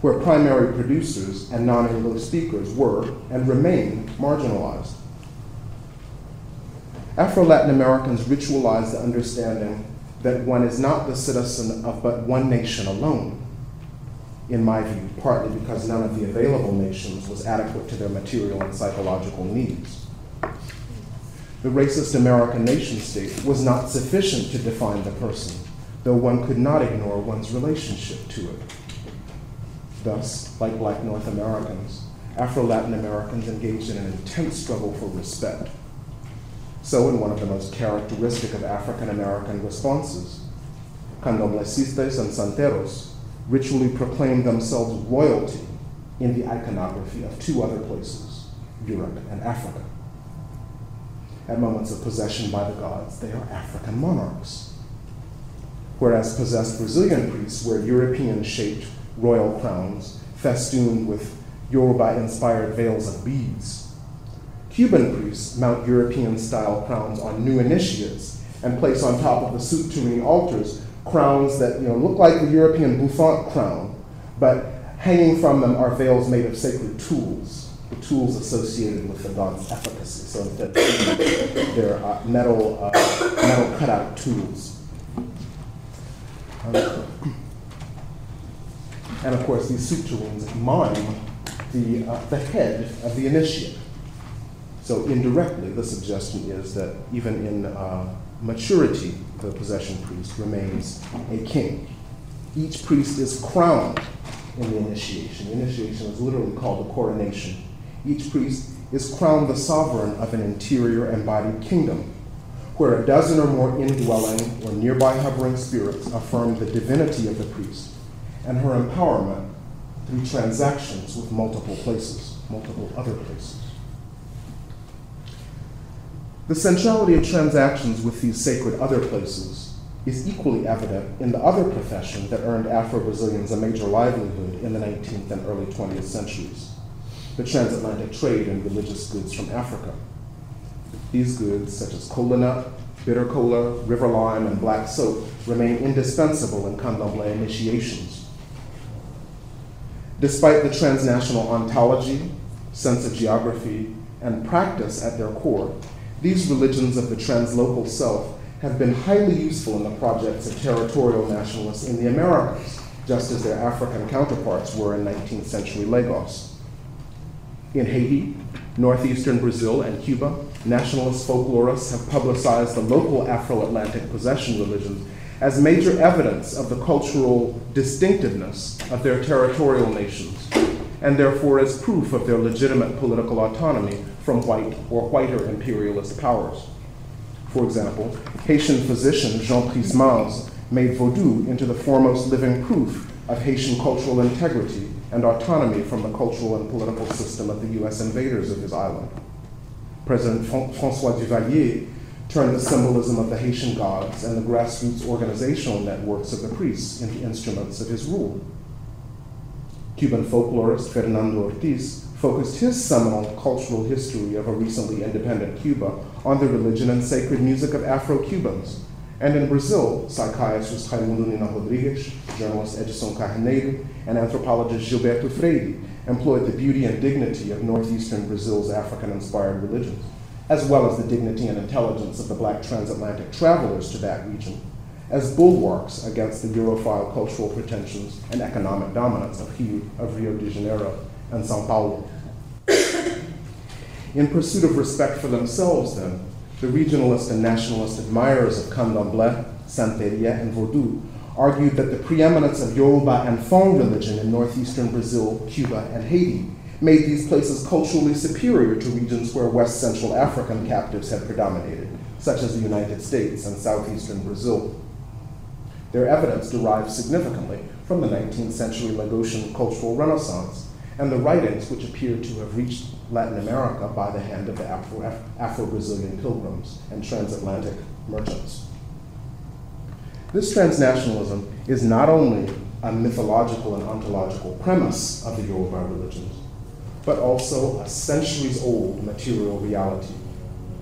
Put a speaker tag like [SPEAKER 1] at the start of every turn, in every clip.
[SPEAKER 1] where primary producers and non English speakers were and remain marginalized. Afro Latin Americans ritualize the understanding that one is not the citizen of but one nation alone, in my view, partly because none of the available nations was adequate to their material and psychological needs. The racist American nation state was not sufficient to define the person, though one could not ignore one's relationship to it. Thus, like black North Americans, Afro Latin Americans engaged in an intense struggle for respect. So, in one of the most characteristic of African American responses, candomblecistas and santeros ritually proclaimed themselves royalty in the iconography of two other places, Europe and Africa. At moments of possession by the gods, they are African monarchs. Whereas possessed Brazilian priests wear European shaped royal crowns festooned with Yoruba inspired veils of beads. Cuban priests mount European style crowns on new initiates and place on top of the soup altars crowns that you know, look like the European bouffant crown, but hanging from them are veils made of sacred tools, the tools associated with the god's efficacy. So that they're uh, metal, uh, metal cutout tools. Um, and of course, these soup mime the, uh, the head of the initiate. So indirectly, the suggestion is that even in uh, maturity, the possession priest remains a king. Each priest is crowned in the initiation. The initiation is literally called the coronation. Each priest is crowned the sovereign of an interior embodied kingdom, where a dozen or more indwelling or nearby hovering spirits affirm the divinity of the priest and her empowerment through transactions with multiple places, multiple other places. The centrality of transactions with these sacred other places is equally evident in the other profession that earned Afro Brazilians a major livelihood in the 19th and early 20th centuries the transatlantic trade in religious goods from Africa. These goods, such as cola nut, bitter cola, river lime, and black soap, remain indispensable in candomblé initiations. Despite the transnational ontology, sense of geography, and practice at their core, these religions of the translocal self have been highly useful in the projects of territorial nationalists in the Americas, just as their African counterparts were in 19th century Lagos. In Haiti, northeastern Brazil, and Cuba, nationalist folklorists have publicized the local Afro Atlantic possession religions as major evidence of the cultural distinctiveness of their territorial nations, and therefore as proof of their legitimate political autonomy from white or whiter imperialist powers. For example, Haitian physician Jean Price-Mars made Vodou into the foremost living proof of Haitian cultural integrity and autonomy from the cultural and political system of the US invaders of his island. President Francois Duvalier turned the symbolism of the Haitian gods and the grassroots organizational networks of the priests into instruments of his rule. Cuban folklorist Fernando Ortiz focused his seminal cultural history of a recently independent Cuba on the religion and sacred music of Afro Cubans. And in Brazil, psychiatrist Raimundo Nina Rodrigues, journalist Edson Carneiro, and anthropologist Gilberto Freyre employed the beauty and dignity of northeastern Brazil's African inspired religions as well as the dignity and intelligence of the black transatlantic travelers to that region, as bulwarks against the Europhile cultural pretensions and economic dominance of, Rio de Janeiro and Sao Paulo. In pursuit of respect for themselves, then, the regionalist and nationalist admirers of candomblé, santeria, and vodou argued that the preeminence of Yoruba and Fon religion in northeastern Brazil, Cuba, and Haiti made these places culturally superior to regions where West Central African captives had predominated, such as the United States and southeastern Brazil. Their evidence derives significantly from the 19th century Lagosian cultural renaissance and the writings which appear to have reached Latin America by the hand of the Afro Brazilian pilgrims and transatlantic merchants. This transnationalism is not only a mythological and ontological premise of the Yoruba religions, but also a centuries old material reality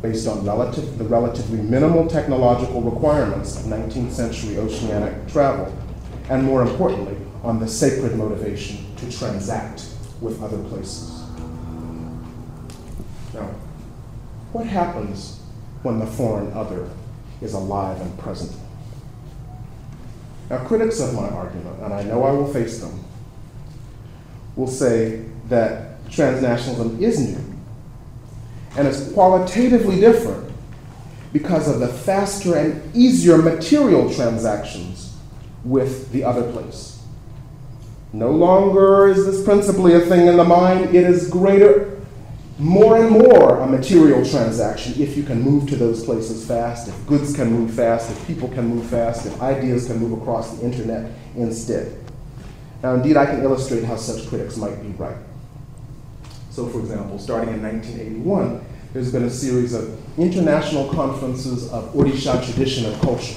[SPEAKER 1] based on relative, the relatively minimal technological requirements of 19th century oceanic travel, and more importantly, on the sacred motivation to transact with other places. Now, what happens when the foreign other is alive and present? Now, critics of my argument, and I know I will face them, will say that transnationalism is new and it's qualitatively different because of the faster and easier material transactions with the other place. No longer is this principally a thing in the mind, it is greater, more and more a material transaction if you can move to those places fast, if goods can move fast, if people can move fast, if ideas can move across the internet instead. Now, indeed, I can illustrate how such critics might be right. So, for example, starting in 1981, there's been a series of international conferences of Orisha tradition and culture.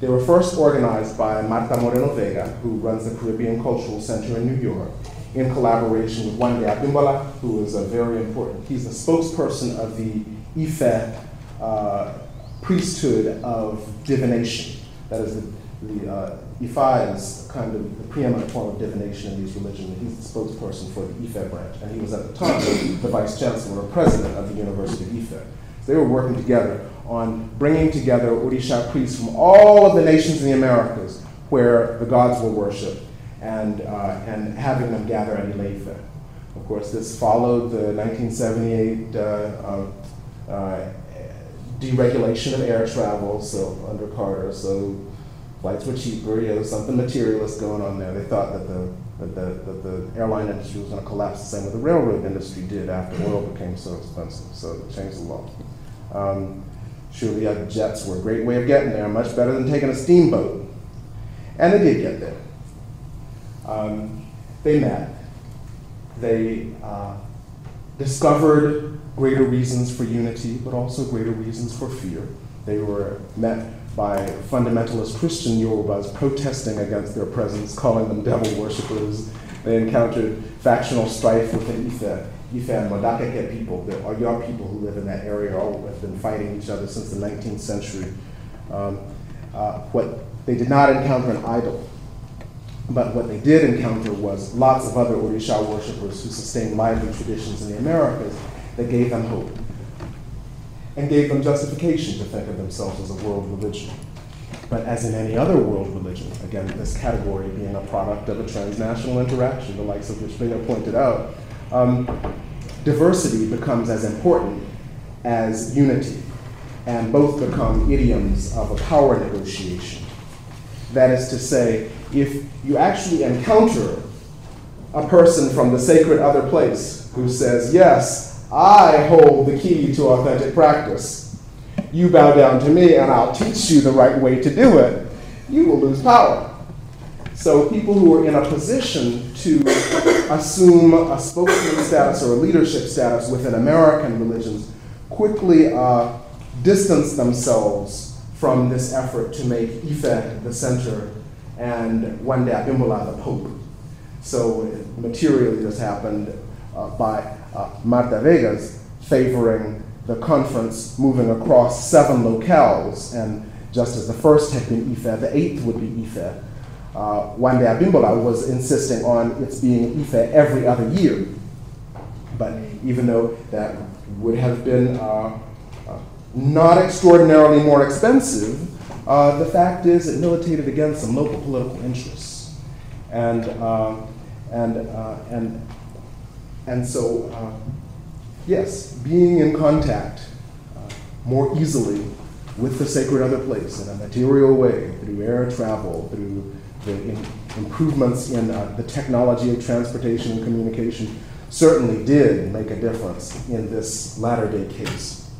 [SPEAKER 1] They were first organized by Marta Moreno Vega, who runs the Caribbean Cultural Center in New York, in collaboration with Wande Abimbola, who is a very important, he's the spokesperson of the Ife uh, priesthood of divination. That is, the, the uh, Ifa is kind of the preeminent form of divination in these religions. He's the spokesperson for the Ife branch, and he was at the time the vice chancellor or president of the University of Ife. So they were working together on bringing together Orisha priests from all of the nations in the Americas where the gods were worshipped and, uh, and having them gather at Ile-Ife. Of course, this followed the 1978 uh, uh, uh, deregulation of air travel, so under Carter, so flights were cheaper, you know, something materialist going on there. They thought that the, that the, that the airline industry was going to collapse the same way the railroad industry did after oil became so expensive, so they changed the law. Um, surely uh, jets were a great way of getting there, much better than taking a steamboat. And they did get there. Um, they met. They uh, discovered greater reasons for unity, but also greater reasons for fear. They were met by fundamentalist Christian Yorubas protesting against their presence, calling them devil worshippers. They encountered factional strife within Ife. Ife and Modakeke people, the Oyo people who live in that area, all have been fighting each other since the 19th century. Um, uh, what they did not encounter an idol, but what they did encounter was lots of other Orisha worshippers who sustained lively traditions in the Americas that gave them hope and gave them justification to think of themselves as a world religion. But as in any other world religion, again, this category being a product of a transnational interaction, the likes of which Binga pointed out, um, diversity becomes as important as unity, and both become idioms of a power negotiation. That is to say, if you actually encounter a person from the sacred other place who says, Yes, I hold the key to authentic practice. You bow down to me and I'll teach you the right way to do it. You will lose power. So people who are in a position to assume a spokesman status or a leadership status within American religions quickly uh, distance themselves from this effort to make Ife the center and Wande Abimbola the Pope. So materially this happened uh, by uh, Marta Vegas favoring the conference moving across seven locales, and just as the first had been Ife, the eighth would be Ife. Uh, Wande Abimbola was insisting on its being Ife every other year. But even though that would have been uh, uh, not extraordinarily more expensive, uh, the fact is it militated against some local political interests. And, uh, and, uh, and and so, uh, yes, being in contact uh, more easily with the sacred other place in a material way through air travel, through the in improvements in uh, the technology of transportation and communication certainly did make a difference in this latter day case.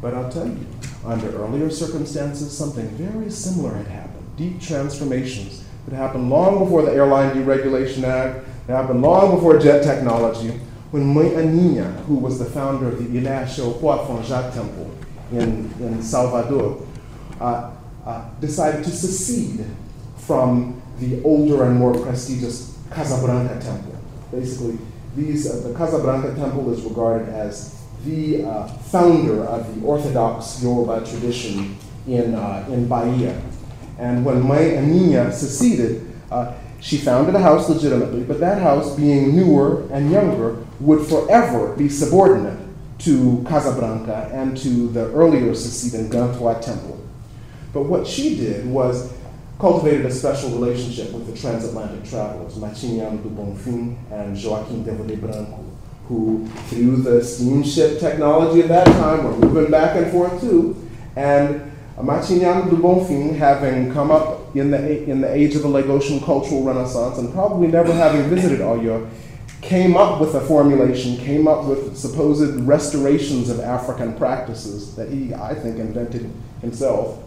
[SPEAKER 1] But I'll tell you, under earlier circumstances, something very similar had happened. Deep transformations that happened long before the Airline Deregulation Act, it happened long before jet technology, when Aninha, who was the founder of the Ilha Fonjat Temple in, in Salvador, uh, uh, decided to secede from the older and more prestigious Casa Branca Temple. Basically, these, uh, the Casa Branca Temple is regarded as the uh, founder of the Orthodox Yoruba tradition in, uh, in Bahia. And when Mãe Aninha seceded, uh, She founded a house legitimately, but that house, being newer and younger, would forever be subordinate to Casa Branca and to the earlier succeeding Grand Temple. But what she did was cultivated a special relationship with the transatlantic travelers, Martiniano de Bonfim and Joaquim de Branco, who, through the steamship technology of that time, were moving back and forth too. And Martiniano de Bonfim, having come up in the, in the age of the Lagosian cultural renaissance and probably never having visited Oyo, came up with a formulation, came up with supposed restorations of African practices that he, I think, invented himself.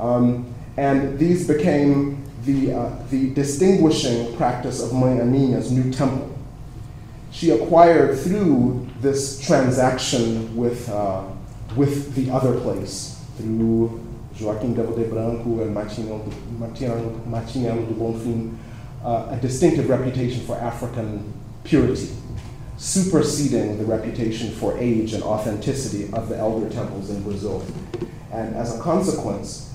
[SPEAKER 1] Um, and these became the, uh, the distinguishing practice of Mãe Aninha's new temple. She acquired through this transaction with, uh, with the other place, through Joaquim Devo de Branco and Martinho, Martinho de Bonfim, uh, a distinctive reputation for African purity, superseding the reputation for age and authenticity of the elder temples in Brazil. And as a consequence,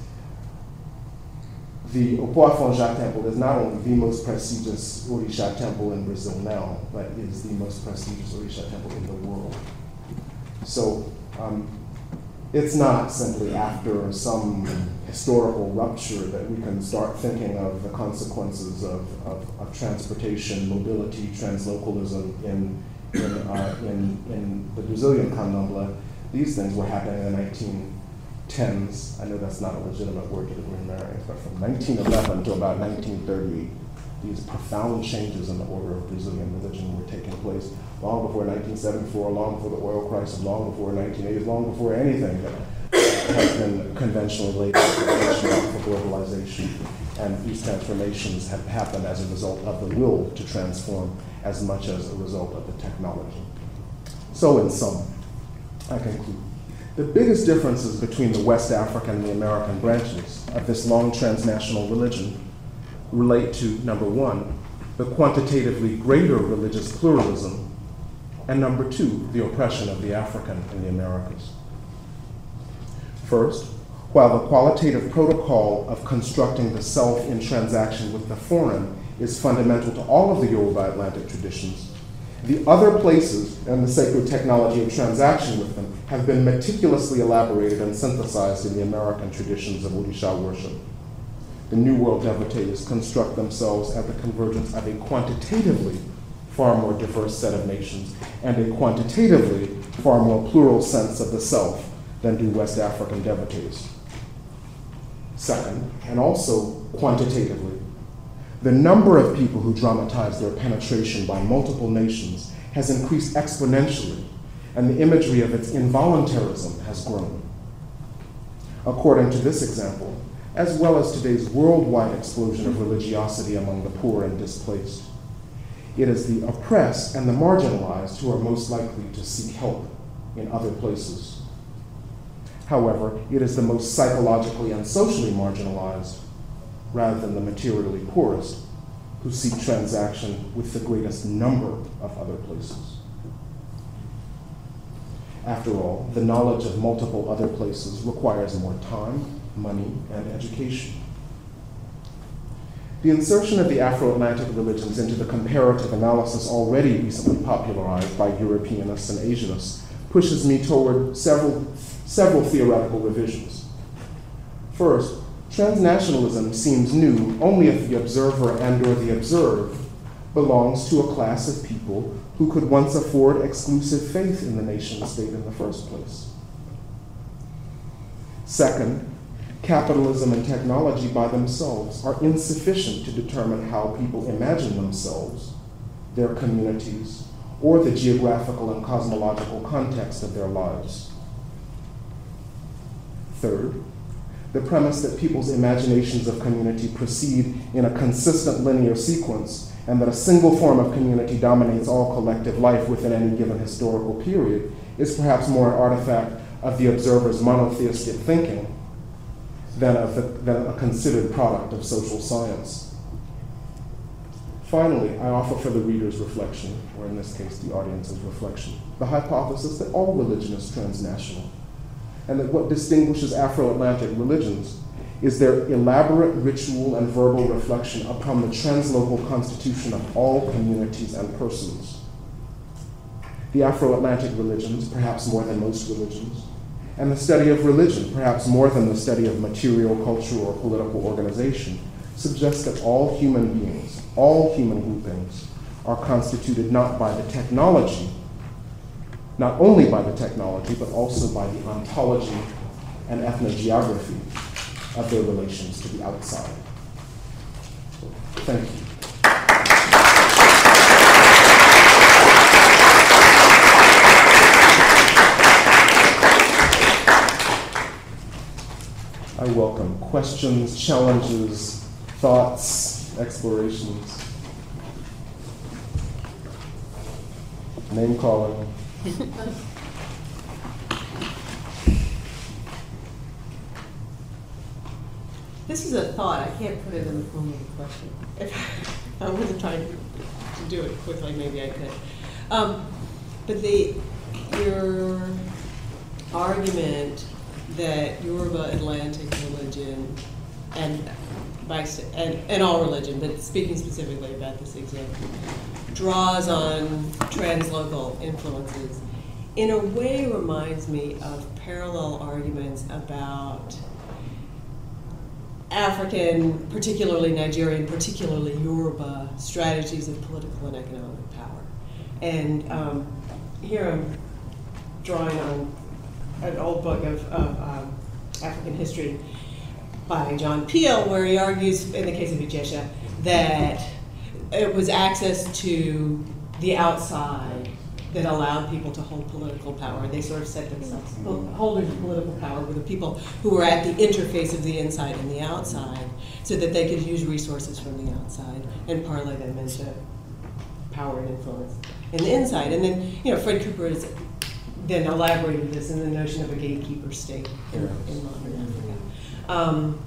[SPEAKER 1] the Opoafonja temple is not only the most prestigious Orisha temple in Brazil now, but is the most prestigious Orisha temple in the world. So um, it's not simply after some historical rupture that we can start thinking of the consequences of, of, of transportation, mobility, translocalism in, in, uh, in, in the Brazilian candomblé. These things were happening in the 1910s. I know that's not a legitimate word to the Green Marians, but from 1911 to about 1938, these profound changes in the order of Brazilian religion were taking place long before 1974, long before the oil crisis, long before 1980, long before anything that has been conventionally labeled for globalization. And these transformations have happened as a result of the will to transform as much as a result of the technology. So in sum, I conclude. The biggest differences between the West African and the American branches of this long transnational religion relate to number one, the quantitatively greater religious pluralism, and number two, the oppression of the African in the Americas. First, while the qualitative protocol of constructing the self in transaction with the foreign is fundamental to all of the Yoruba Atlantic traditions, the other places and the sacred technology of transaction with them have been meticulously elaborated and synthesized in the American traditions of Orisha worship. The New World devotees construct themselves at the convergence of a quantitatively far more diverse set of nations and a quantitatively far more plural sense of the self than do West African devotees. Second, and also quantitatively, the number of people who dramatize their penetration by multiple nations has increased exponentially, and the imagery of its involuntarism has grown. According to this example, as well as today's worldwide explosion of religiosity among the poor and displaced, it is the oppressed and the marginalized who are most likely to seek help in other places. However, it is the most psychologically and socially marginalized rather than the materially poorest who seek transaction with the greatest number of other places. After all, the knowledge of multiple other places requires more time, money, and education. The insertion of the Afro Atlantic religions into the comparative analysis already recently popularized by Europeanists and Asianists pushes me toward several, several theoretical revisions. First, Transnationalism seems new only if the observer and or the observed belongs to a class of people who could once afford exclusive faith in the nation state in the first place. Second, capitalism and technology by themselves are insufficient to determine how people imagine themselves, their communities, or the geographical and cosmological context of their lives. Third, the premise that people's imaginations of community proceed in a consistent linear sequence and that a single form of community dominates all collective life within any given historical period is perhaps more an artifact of the observer's monotheistic thinking than, the, than a considered product of social science. Finally, I offer for the reader's reflection, or in this case, the audience's reflection, the hypothesis that all religion is transnational and that what distinguishes Afro Atlantic religions is their elaborate ritual and verbal reflection upon the translocal constitution of all communities and persons. The Afro Atlantic religions, perhaps more than most religions, and the study of religion, perhaps more than the study of material, culture, or political organization, suggests that all human beings, all human groupings, are constituted not by the technology, not only by the technology, but also by the ontology and ethnogeography of their relations to the outside. Thank you. I welcome questions, challenges, thoughts, explorations. Name calling.
[SPEAKER 2] This is a thought, I can't put it in the form of a question. If I wasn't trying to do it quickly, maybe I could. Um, But the, your argument that Yoruba Atlantic religion and by, and, and all religion, but speaking specifically about this example, draws on translocal influences, in a way reminds me of parallel arguments about African, particularly Nigerian, particularly Yoruba strategies of political and economic power. And um, here I'm drawing on an old book of, of um, African history by John Peel, where he argues, in the case of Ijesha, that it was access to the outside that allowed people to hold political power. They sort of set themselves, holders of political power were the people who were at the interface of the inside and the outside, so that they could use resources from the outside and parlay them into power and influence in the inside. And then, you know, Fred Cooper has then elaborated this in the notion of a gatekeeper state in, in modern Africa. Um,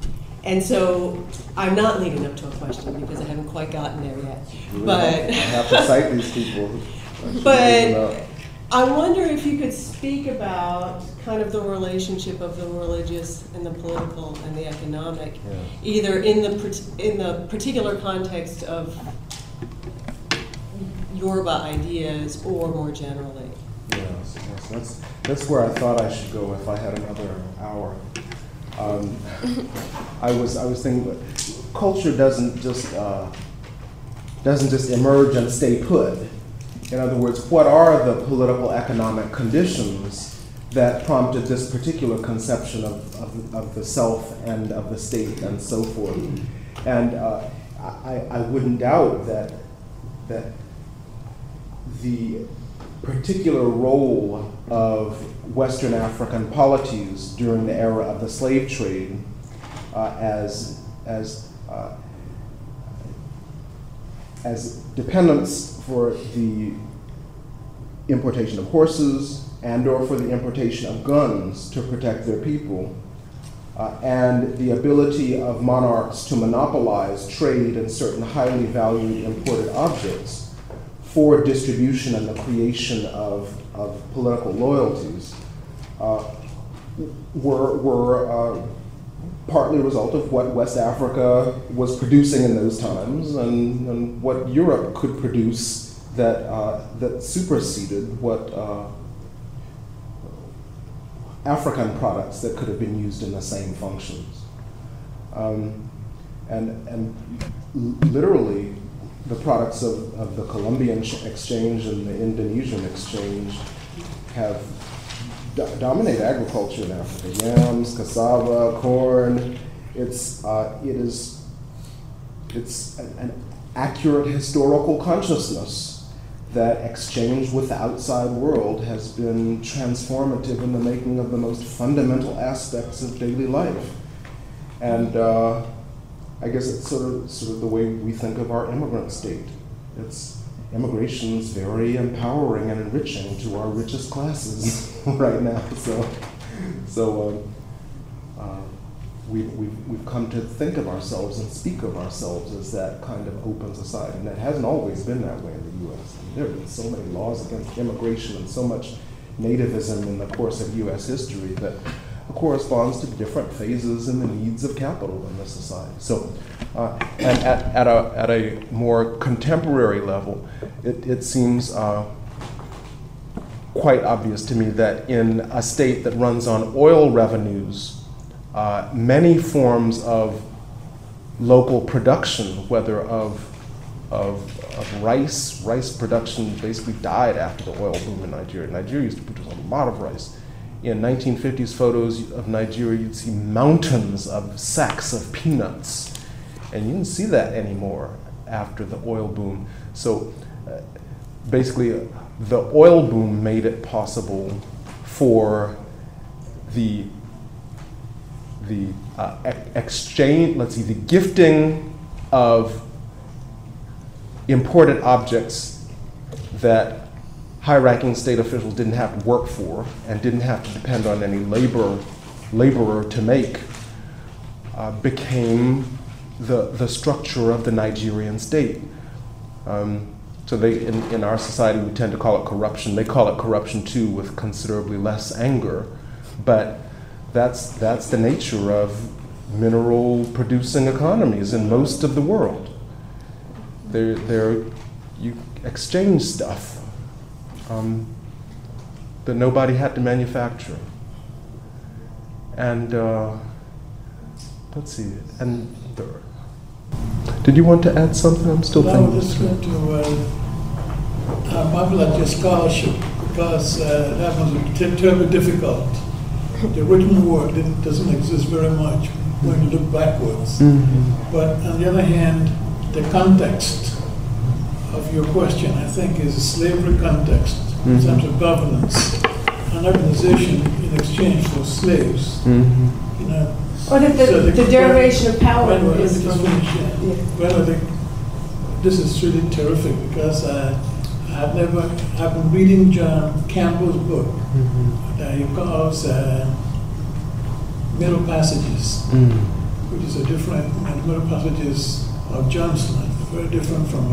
[SPEAKER 2] and so I'm not leading up to a question because I haven't quite gotten there yet. But
[SPEAKER 1] I have to cite these people.
[SPEAKER 2] But-
[SPEAKER 1] leave them out.
[SPEAKER 2] I wonder if you could speak about kind of the relationship of the religious and the political and the economic,
[SPEAKER 1] Yeah.
[SPEAKER 2] either in the in the particular context of Yoruba ideas or more generally.
[SPEAKER 1] Yes, that's, that's where I thought I should go if I had another hour. Um, I was, I was thinking, culture doesn't just, uh, doesn't just emerge and stay put. In other words, what are the political economic conditions that prompted this particular conception of, of, of the self and of the state and so forth? And uh, I, I wouldn't doubt that, that the particular role of Western African polities during the era of the slave trade uh, as, as, uh, as dependents for the importation of horses and or for the importation of guns to protect their people uh, and the ability of monarchs to monopolize trade in certain highly valued imported objects for distribution and the creation of, of political loyalties uh, were, were uh, partly a result of what West Africa was producing in those times and, and what Europe could produce that, uh, that superseded what uh, African products that could have been used in the same functions. Um, and, and literally, the products of, of the Columbian exchange and the Indonesian exchange have do- dominate agriculture in Africa. Yams, cassava, corn. It's, uh, it is, it's an, an accurate historical consciousness that exchange with the outside world has been transformative in the making of the most fundamental aspects of daily life. And uh, I guess it's sort of, sort of the way we think of our immigrant state. It's immigration is very empowering and enriching to our richest classes right now. So, so um, uh, we, we've, we've come to think of ourselves and speak of ourselves as that kind of open society. And that hasn't always been that way in the U.S. I mean, there have been so many laws against immigration and so much nativism in the course of U.S. history that corresponds to different phases and the needs of capital in the society. So, uh, and at, at, a, at a more contemporary level, it, it seems uh, quite obvious to me that in a state that runs on oil revenues, uh, many forms of local production, whether of, of, of rice, rice production basically died after the oil boom in Nigeria. Nigeria used to produce a lot of rice. In 1950s photos of Nigeria, you'd see mountains of sacks of peanuts. And you didn't see that anymore after the oil boom. So uh, basically, the oil boom made it possible for the the uh, exchange, let's see, the gifting of imported objects that high-ranking state officials didn't have to work for and didn't have to depend on any labor laborer to make uh, became the, the structure of the Nigerian state. Um, so they, in, in our society, we tend to call it corruption. They call it corruption too, with considerably less anger. But that's, that's the nature of mineral producing economies in most of the world. They're, they're, you exchange stuff um, that nobody had to manufacture. And uh, let's see, and the, did you want to add something? I'm still
[SPEAKER 3] no,
[SPEAKER 1] thinking.
[SPEAKER 3] just going to uh, uh, marvel at your scholarship because uh, that was terribly difficult the original work didn't, doesn't exist very much when you look backwards.
[SPEAKER 1] Mm-hmm.
[SPEAKER 3] But on the other hand, the context of your question, I think, is a slavery context in
[SPEAKER 1] Mhm.
[SPEAKER 3] terms of governance, an organization in exchange for slaves.
[SPEAKER 1] Mm-hmm.
[SPEAKER 3] You know,
[SPEAKER 2] Or that the,
[SPEAKER 3] So the-
[SPEAKER 2] the derivation of power
[SPEAKER 3] Well, well,
[SPEAKER 2] is
[SPEAKER 3] let me just
[SPEAKER 2] from.
[SPEAKER 3] finish, yeah.
[SPEAKER 2] yeah.
[SPEAKER 3] Well, I think this is really terrific because uh, I've never, I've been reading John Campbell's book
[SPEAKER 1] Mm-hmm.
[SPEAKER 3] that he calls uh, Middle Passages,
[SPEAKER 1] Mm-hmm.
[SPEAKER 3] which is a different, and Middle Passages of Johnson, very different from,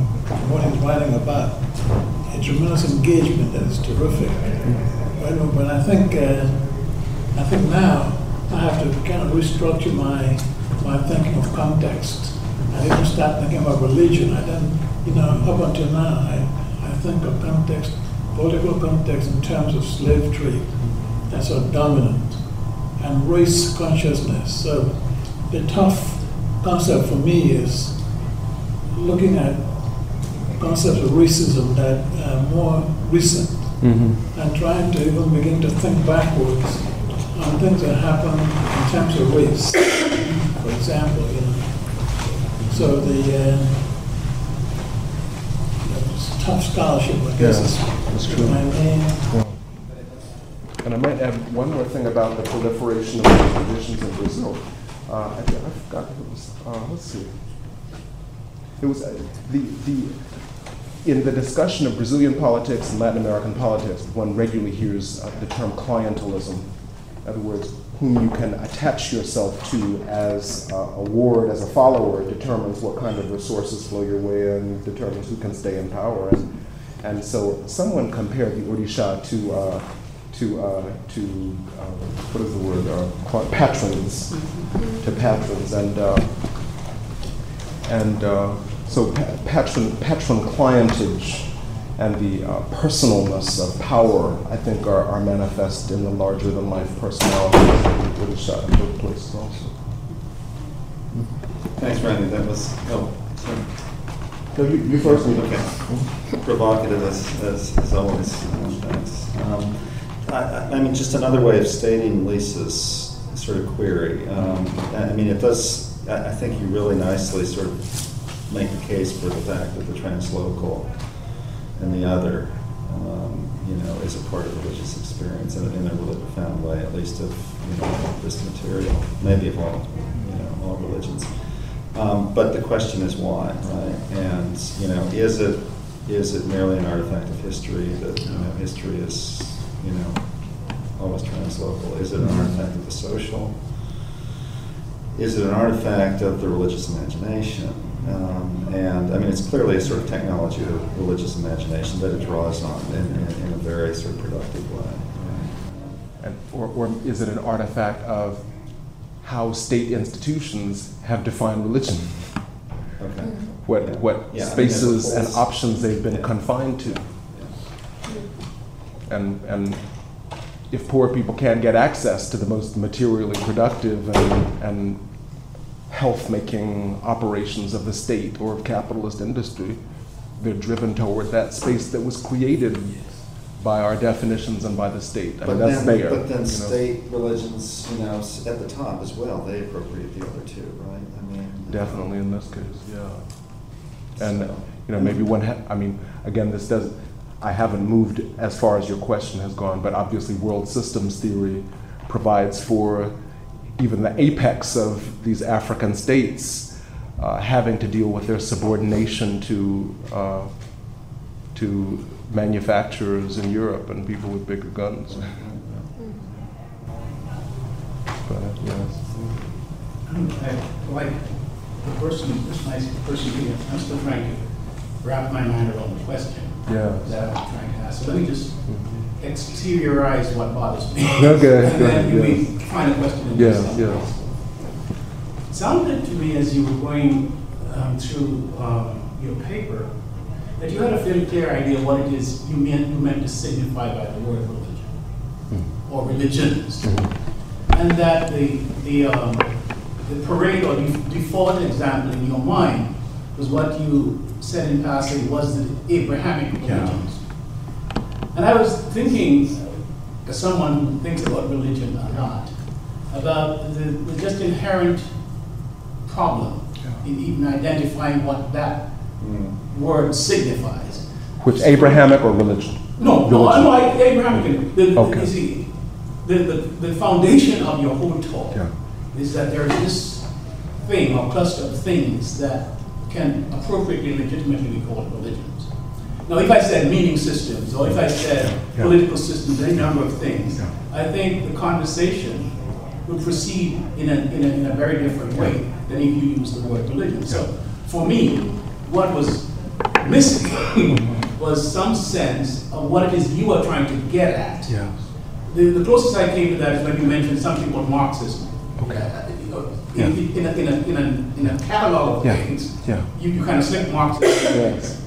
[SPEAKER 3] what he's writing about. A tremendous engagement that is terrific. But, but I think, uh, I think now I have to kind of restructure my, my thinking of context. I didn't start thinking about religion. I didn't, you know, up until now, I, I think of context, political context in terms of slave trade. That's so dominant. And race consciousness. So the tough concept for me is looking at concepts of racism that are more recent
[SPEAKER 1] Mm-hmm.
[SPEAKER 3] and trying to even begin to think backwards on things that happen in terms of race, for example, you know. So the, uh, it's tough scholarship, I guess,
[SPEAKER 1] Yeah,
[SPEAKER 3] is
[SPEAKER 1] that's true.
[SPEAKER 3] my name.
[SPEAKER 1] And I might add one more thing about the proliferation of these traditions in Brazil. Uh, I, I forgot if it was, uh, let's see. It was uh, the, the, in the discussion of Brazilian politics and Latin American politics, one regularly hears uh, the term clientelism. In other words, whom you can attach yourself to as uh, a ward, as a follower, determines what kind of resources flow your way and determines who can stay in power. And, and so someone compared the Orisha to, uh, to, uh, to uh, what is the word, uh, patrons, to patrons. And, uh, and uh, so patron, patron clientage and the uh, personalness of power, I think, are, are manifest in the larger than life personalities of the British uh, both places also.
[SPEAKER 4] Thanks, Randy. That was, oh, sorry.
[SPEAKER 1] No, you, you first.
[SPEAKER 4] Okay. Provocative as, as, as always. Um, Thanks. Um, I, I- I mean, just another way of stating Lisa's sort of query. Um, I I mean, it does, I, think you really nicely sort of make the case for the fact that the translocal and the other, um, you know, is a part of religious experience in in a really profound way, at least of, you know, this material, maybe of all, you know, all religions. Um, but the question is why, right? And, you know, is it, is it merely an artifact of history that, you know, history is, you know, always translocal? Is it an artifact of the social? Is it an artifact of the religious imagination? Um, and I mean, it's clearly a sort of technology of religious imagination that it draws on in, in, in a very sort of productive way.
[SPEAKER 1] And, or, or is it an artifact of how state institutions have defined religion?
[SPEAKER 4] Okay.
[SPEAKER 1] What,
[SPEAKER 4] Yeah.
[SPEAKER 1] what
[SPEAKER 4] Yeah, I mean,
[SPEAKER 1] spaces and options they've been
[SPEAKER 4] Yeah.
[SPEAKER 1] confined to? And, and if poor people can't get access to the most materially productive and, and health-making operations of the state or of capitalist industry, they're driven toward that space that was created by our definitions and by the state. I
[SPEAKER 4] But
[SPEAKER 1] mean, that's
[SPEAKER 4] then,
[SPEAKER 1] there.
[SPEAKER 4] but then
[SPEAKER 1] you know.
[SPEAKER 4] state religions, you know, at the top as well, they appropriate the other two, right? I mean.
[SPEAKER 1] Uh, Definitely in this case, yeah. And,
[SPEAKER 4] So-
[SPEAKER 1] you know, maybe one, ha- I mean, again, this does, I haven't moved as far as your question has gone, but obviously world systems theory provides for even the apex of these African states uh, having to deal with their subordination to, uh, to manufacturers in Europe and people with bigger guns. But, uh, yes.
[SPEAKER 5] I, like the person, this nice person here, I'm still trying to wrap my mind around the question
[SPEAKER 1] Yeah.
[SPEAKER 5] that I'm trying to ask. So let me just exteriorize what bothers me.
[SPEAKER 1] Okay,
[SPEAKER 5] And then
[SPEAKER 1] good,
[SPEAKER 5] we find a question in
[SPEAKER 1] Yeah, yeah.
[SPEAKER 5] It sounded to me as you were going um, through um, your paper that you had a fairly clear idea of what it is you meant, you meant to signify by the word religion or religions. And that the, the, um, the parade or def- default example in your mind was what you said in passing was the Abrahamic
[SPEAKER 1] Yeah.
[SPEAKER 5] Religions. And I was thinking, as someone who thinks about religion a lot, about the, the just inherent problem in even identifying what that
[SPEAKER 4] Mm.
[SPEAKER 5] word signifies.
[SPEAKER 1] Which Abrahamic or religion?
[SPEAKER 5] No, no,
[SPEAKER 1] Religion.
[SPEAKER 5] no, I, Abrahamic, the, the,
[SPEAKER 1] Okay.
[SPEAKER 5] you see, the, the, the foundation of your whole talk
[SPEAKER 1] Yeah.
[SPEAKER 5] is that there is this thing or cluster of things that can appropriately, legitimately be called religions. Now, if I said meaning systems, or if I said
[SPEAKER 1] Yeah.
[SPEAKER 5] political systems, any number of things,
[SPEAKER 1] Yeah.
[SPEAKER 5] I think the conversation would proceed in a, in a, in a very different way than if you use the word religion. So, for me, what was missing was some sense of what it is you are trying to get at.
[SPEAKER 1] Yes.
[SPEAKER 5] The, the closest I came to that is when you mentioned something called Marxism.
[SPEAKER 1] Okay.
[SPEAKER 5] Uh,
[SPEAKER 1] Yeah.
[SPEAKER 5] In, in, a, in, a, in, a, in a catalog of
[SPEAKER 1] Yeah.
[SPEAKER 5] things,
[SPEAKER 1] Yeah.
[SPEAKER 5] you, you kind of slip Marxism
[SPEAKER 1] Yes.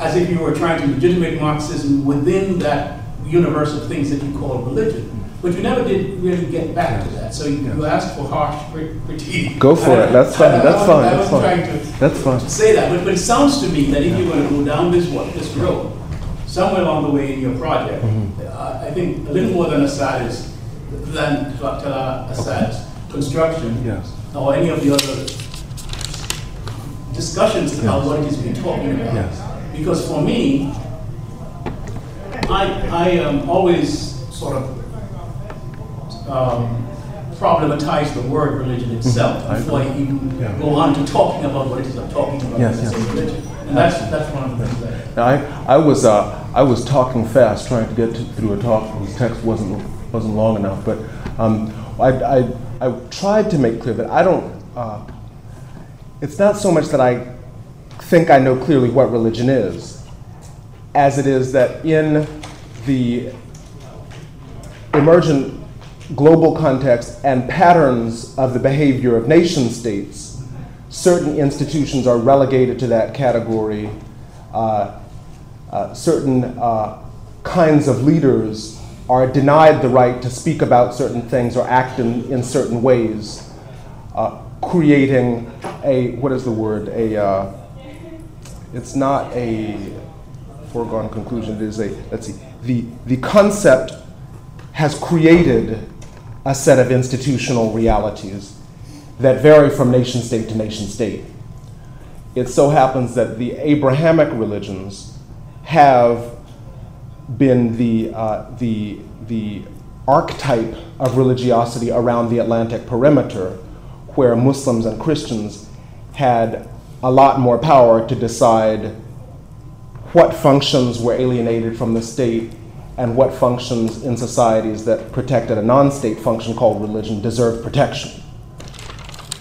[SPEAKER 5] As if you were trying to legitimate Marxism within that universe of things that you call religion. But you never did really get back to that. So you, you asked for harsh critique.
[SPEAKER 1] Go for it. That's fine.
[SPEAKER 5] I- I
[SPEAKER 1] That's
[SPEAKER 5] wasn't-
[SPEAKER 1] fine.
[SPEAKER 5] I
[SPEAKER 1] That's fine.
[SPEAKER 5] trying to
[SPEAKER 1] That's fine.
[SPEAKER 5] say that, but, but it sounds to me that if you're going to go down this wa- this road, somewhere along the way in your project,
[SPEAKER 1] Mm-hmm.
[SPEAKER 5] uh, I think a little more than Asad's, than. Asad's construction,
[SPEAKER 1] Yes.
[SPEAKER 5] or any of the other discussions about
[SPEAKER 1] Yes.
[SPEAKER 5] what is we're talking about.
[SPEAKER 1] Yes.
[SPEAKER 5] Because for me, I, I um, always sort of um, problematize the word religion itself
[SPEAKER 1] I
[SPEAKER 5] before I even
[SPEAKER 1] Yeah.
[SPEAKER 5] go on to talking about what it is I'm talking about
[SPEAKER 1] Yes, yes.
[SPEAKER 5] religion. And that's, that's one of the things that.
[SPEAKER 1] Now, I, I was uh, I was talking fast, trying to get to, through a talk whose text wasn't wasn't long enough. But um, I, I I tried to make clear that I don't. Uh, it's not so much that I think I know clearly what religion is, as it is that in the emergent global context and patterns of the behavior of nation states, certain institutions are relegated to that category. Uh, uh, certain uh, kinds of leaders are denied the right to speak about certain things or act in, in certain ways, uh, creating a, what is the word, a, uh, it's not a foregone conclusion, it is a, let's see, the, the concept has created a set of institutional realities that vary from nation state to nation state. It so happens that the Abrahamic religions have been the, uh, the, the archetype of religiosity around the Atlantic perimeter, where Muslims and Christians had a lot more power to decide what functions were alienated from the state and what functions in societies that protected a non state function called religion deserve protection.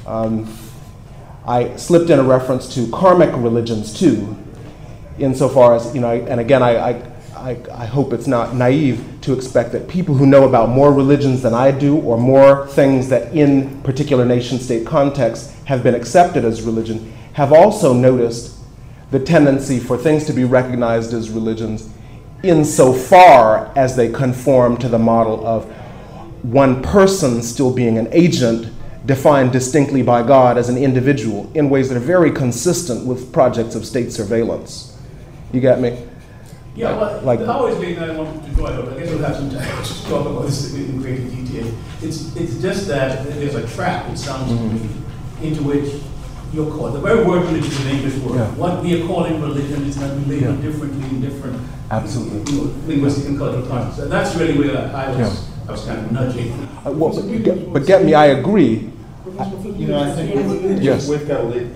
[SPEAKER 1] Um, I slipped in a reference to karmic religions too, insofar as, you know, and again, I, I, I, I hope it's not naive to expect that people who know about more religions than I do, or more things that in particular nation state contexts have been accepted as religion, have also noticed the tendency for things to be recognized as religions insofar as they conform to the model of one person still being an agent defined distinctly by God as an individual in ways that are very consistent with projects of state surveillance. You get me?
[SPEAKER 5] Yeah, well,
[SPEAKER 1] Like-
[SPEAKER 5] the always been that I wanted to it up, I guess we'll have some time to talk about this in greater detail. It's, it's just that there's a trap, it sounds to me, mm-hmm. into which you're caught. The very word religion is an English word.
[SPEAKER 1] Yeah.
[SPEAKER 5] What we are calling religion is going to be labeled
[SPEAKER 1] Yeah.
[SPEAKER 5] differently in different
[SPEAKER 1] Absolutely.
[SPEAKER 5] you know, linguistic and cultural contexts. And that's really where I was,
[SPEAKER 1] Yeah.
[SPEAKER 5] I was kind of nudging.
[SPEAKER 1] Uh, well, but, get, but get me, I agree.
[SPEAKER 3] Professor
[SPEAKER 4] You know, I think
[SPEAKER 1] Yes.
[SPEAKER 4] we've got to leave,